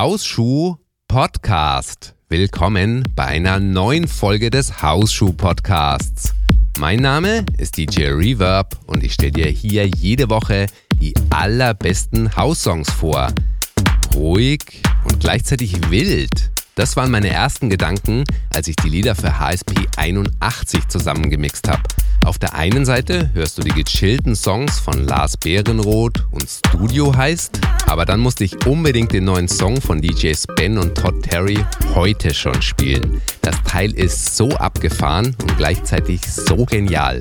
Hausschuh Podcast. Willkommen bei einer neuen Folge des Hausschuh Podcasts. Mein Name ist DJ Reverb und ich stelle dir hier jede Woche die allerbesten Haussongs vor. Ruhig und gleichzeitig wild. Das waren meine ersten Gedanken, als ich die Lieder für HSP 81 zusammengemixt habe. Auf der einen Seite hörst du die gechillten Songs von Lars Bärenroth und Studio heißt, aber dann musste ich unbedingt den neuen Song von DJs Ben und Todd Terry heute schon spielen. Das Teil ist so abgefahren und gleichzeitig so genial.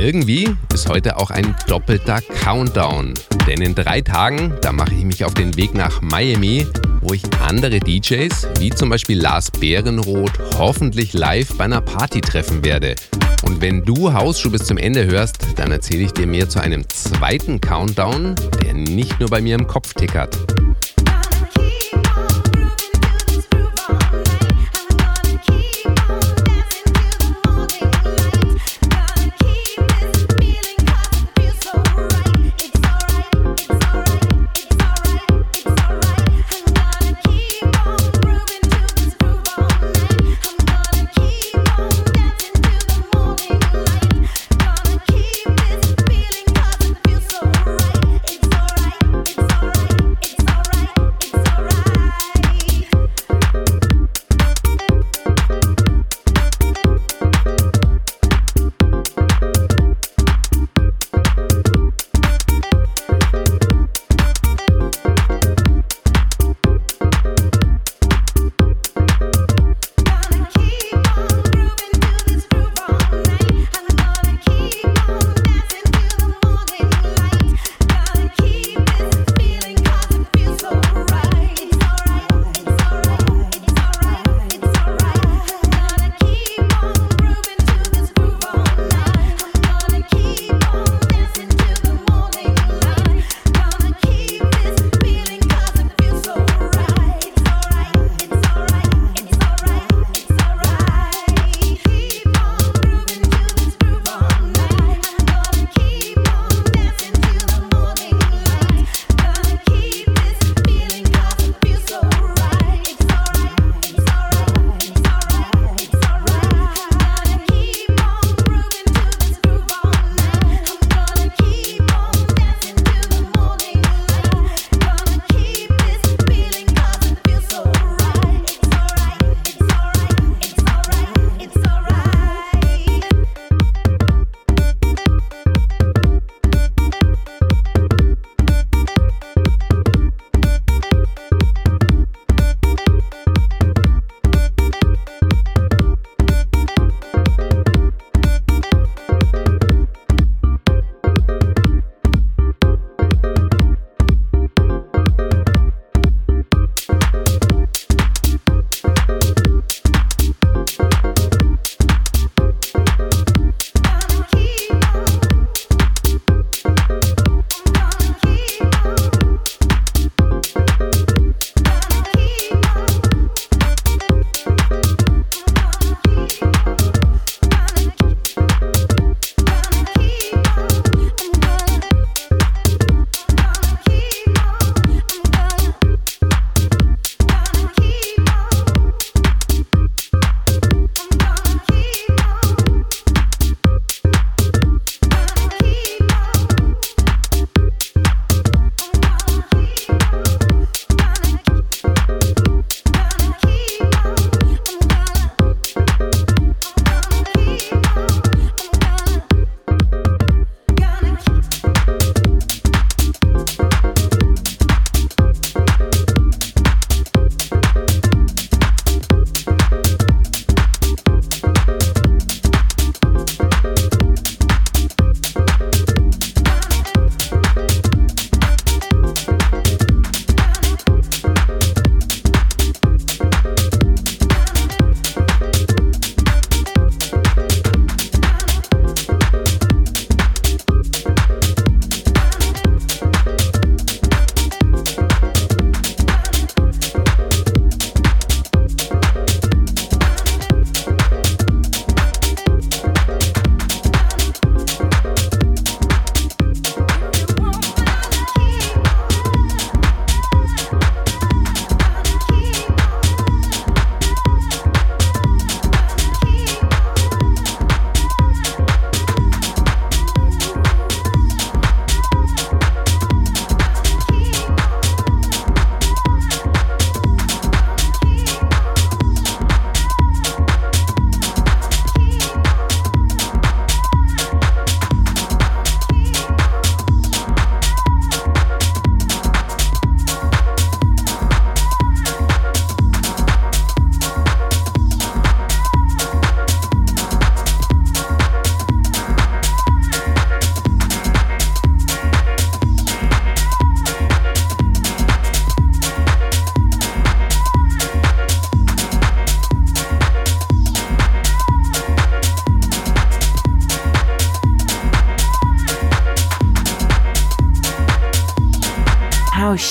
Irgendwie ist heute auch ein doppelter Countdown. Denn in drei Tagen, da mache ich mich auf den Weg nach Miami, wo ich andere DJs, wie zum Beispiel Lars Bärenroth, hoffentlich live bei einer Party treffen werde. Und wenn du Hausschuh bis zum Ende hörst, dann erzähle ich dir mehr zu einem zweiten Countdown, der nicht nur bei mir im Kopf tickert.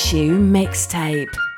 Mixtape.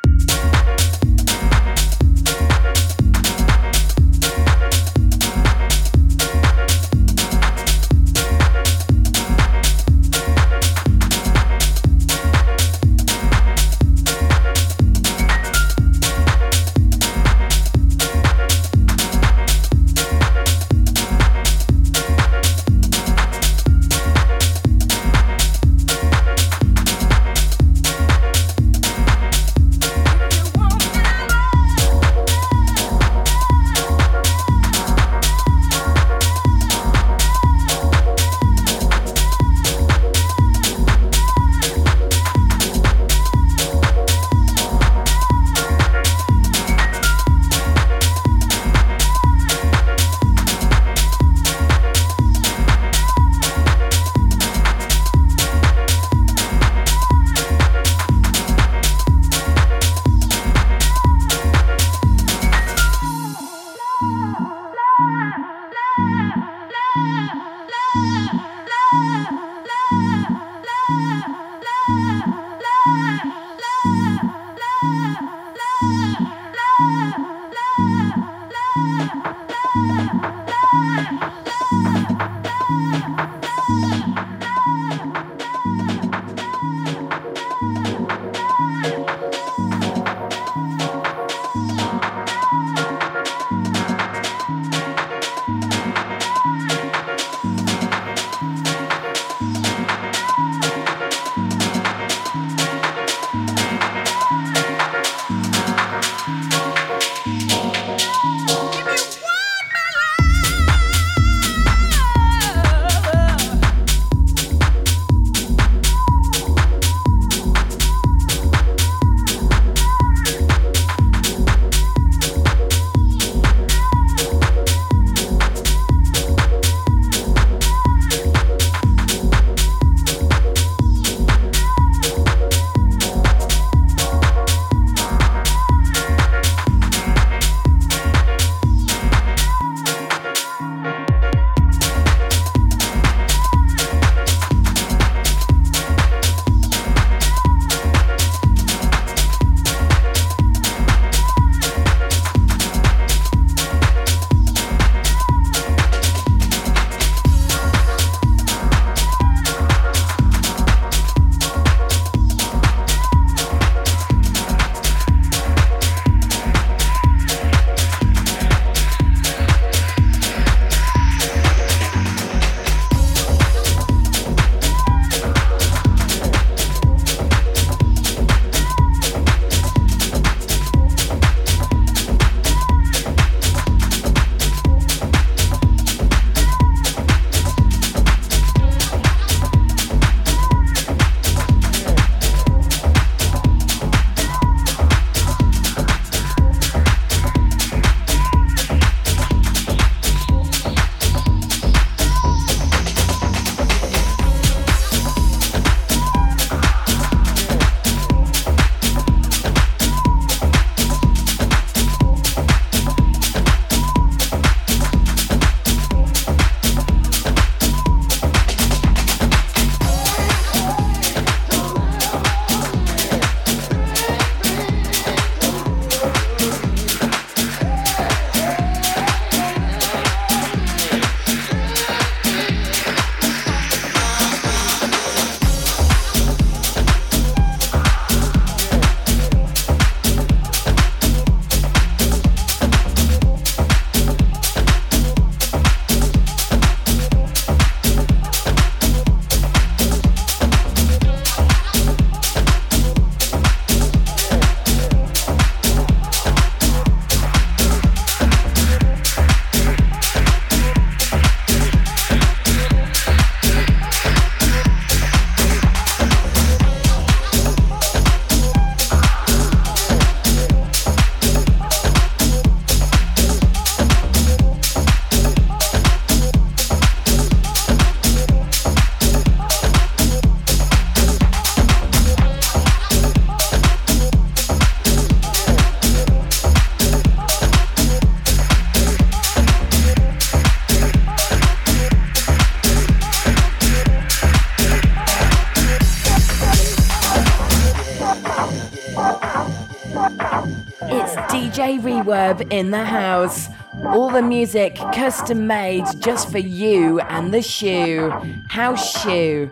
In the house. All the music custom made just for you and the shoe. House shoe.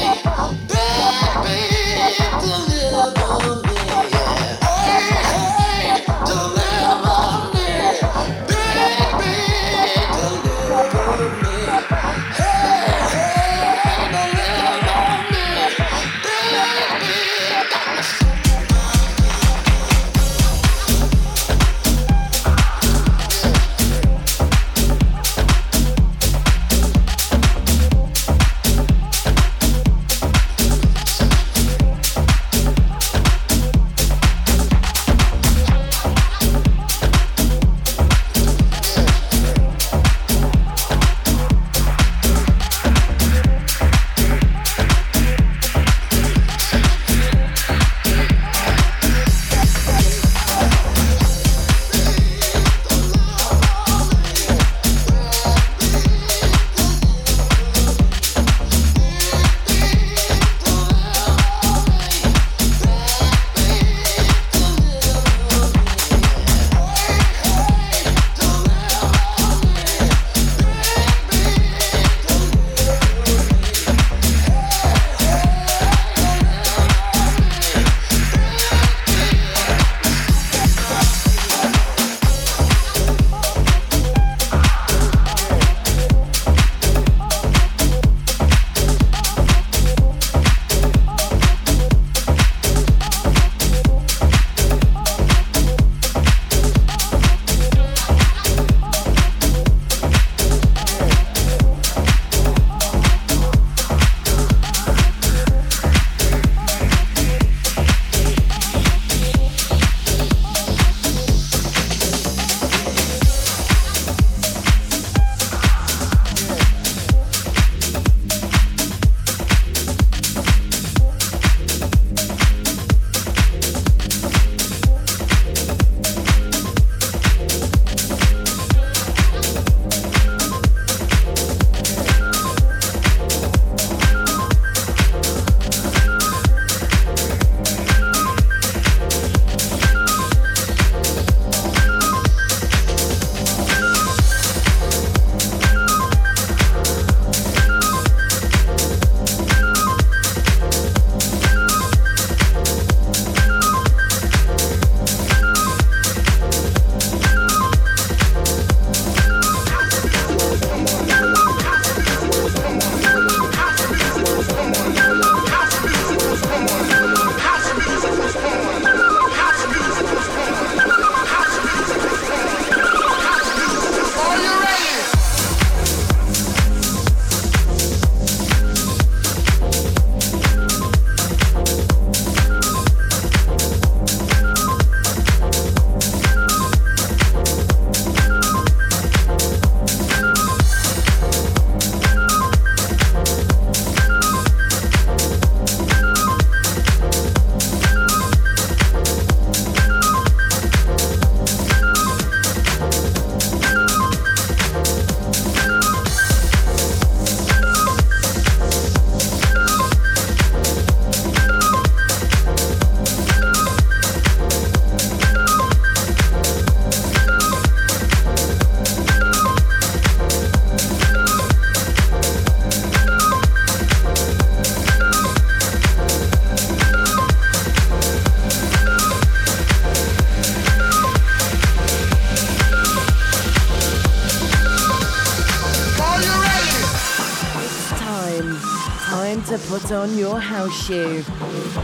on your house shoe.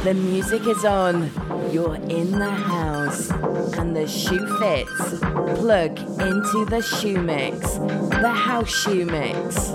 The music is on. You're in the house. And the shoe fits. Plug into the shoe mix. The house shoe mix.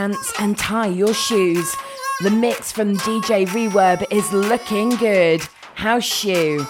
Pants and tie your shoes. The mix from DJ Reverb is looking good. House shoe.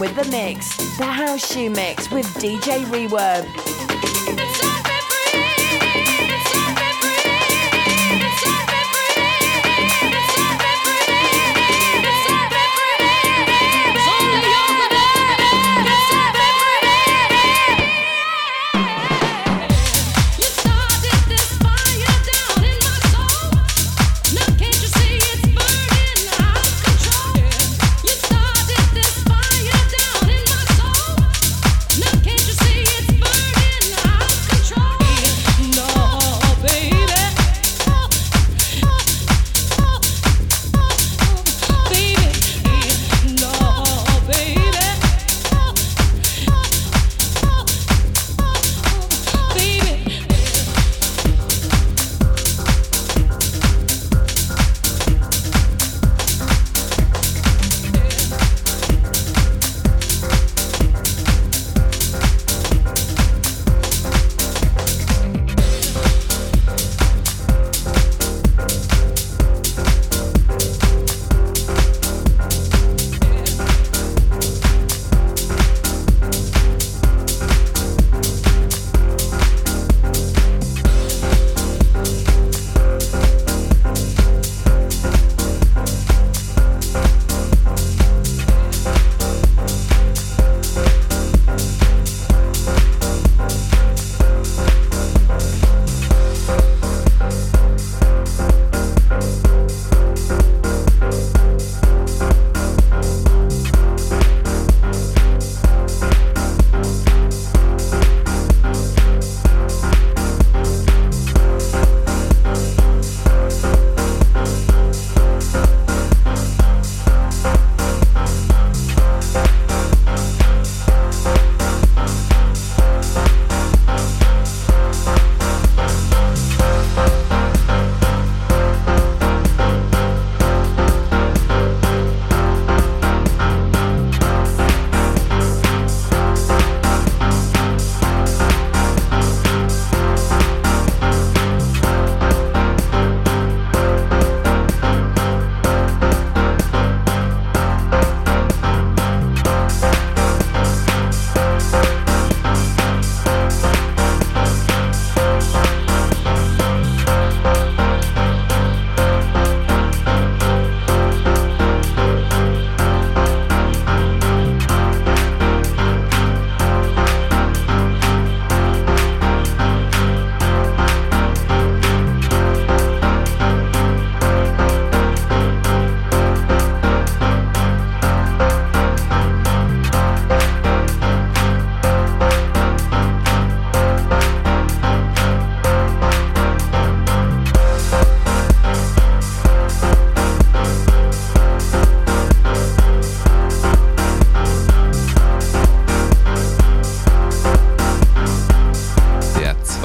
With the mix, the house shoe mix with DJ Reverb.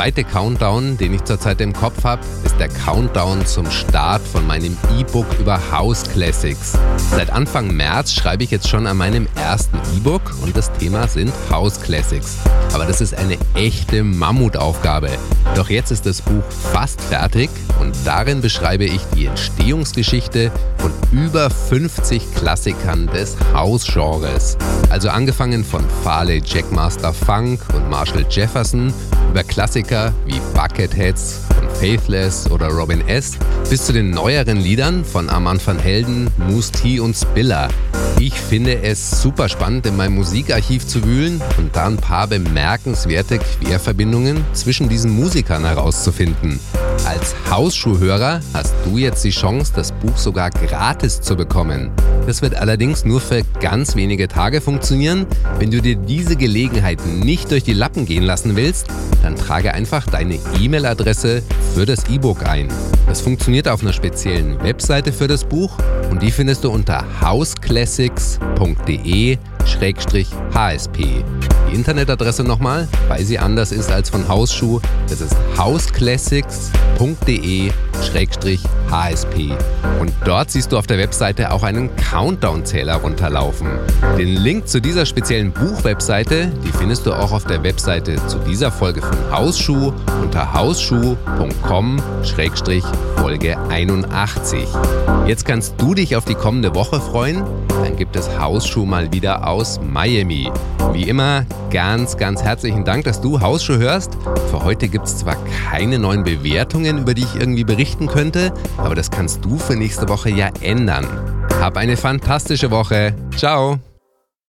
Zweite Countdown, den ich zurzeit im Kopf habe, ist der Countdown zum Start von meinem E-Book über House Classics. Seit Anfang März schreibe ich jetzt schon an meinem ersten E-Book und das Thema sind House Classics. Aber das ist eine echte Mammutaufgabe. Doch jetzt ist das Buch fast fertig und darin beschreibe ich die Entstehungsgeschichte von über 50 Klassikern des House-Genres. Also angefangen von Farley Jackmaster Funk und Marshall Jefferson über Klassiker wie Bucketheads Faithless oder Robin S. bis zu den neueren Liedern von Armand van Helden, Moose T und Spiller. Ich finde es super spannend, in meinem Musikarchiv zu wühlen und da ein paar bemerkenswerte Querverbindungen zwischen diesen Musikern herauszufinden. Als Hausschuhhörer hast du jetzt die Chance, das Buch sogar gratis zu bekommen. Das wird allerdings nur für ganz wenige Tage funktionieren. Wenn du dir diese Gelegenheit nicht durch die Lappen gehen lassen willst, dann trage einfach deine E-Mail-Adresse für das E-Book ein. Das funktioniert auf einer speziellen Webseite für das Buch und die findest du unter houseclassics.de hausklassikcom-hsp. Die Internetadresse nochmal, weil sie anders ist als von Hausschuh. Das ist hausclassics.de-hsp. Und dort siehst du auf der Webseite auch einen Countdown-Zähler runterlaufen. Den Link zu dieser speziellen Buchwebseite, die findest du auch auf der Webseite zu dieser Folge von Hausschuh unter hausschuh.com-folge 81. Jetzt kannst du dich auf die kommende Woche freuen. Dann gibt es Hausschuh mal wieder aus Miami. Wie immer ganz, ganz herzlichen Dank, dass du Hausschuh hörst. Für heute gibt es zwar keine neuen Bewertungen, über die ich irgendwie berichten könnte, aber das kannst du für nächste Woche ja ändern. Hab eine fantastische Woche. Ciao.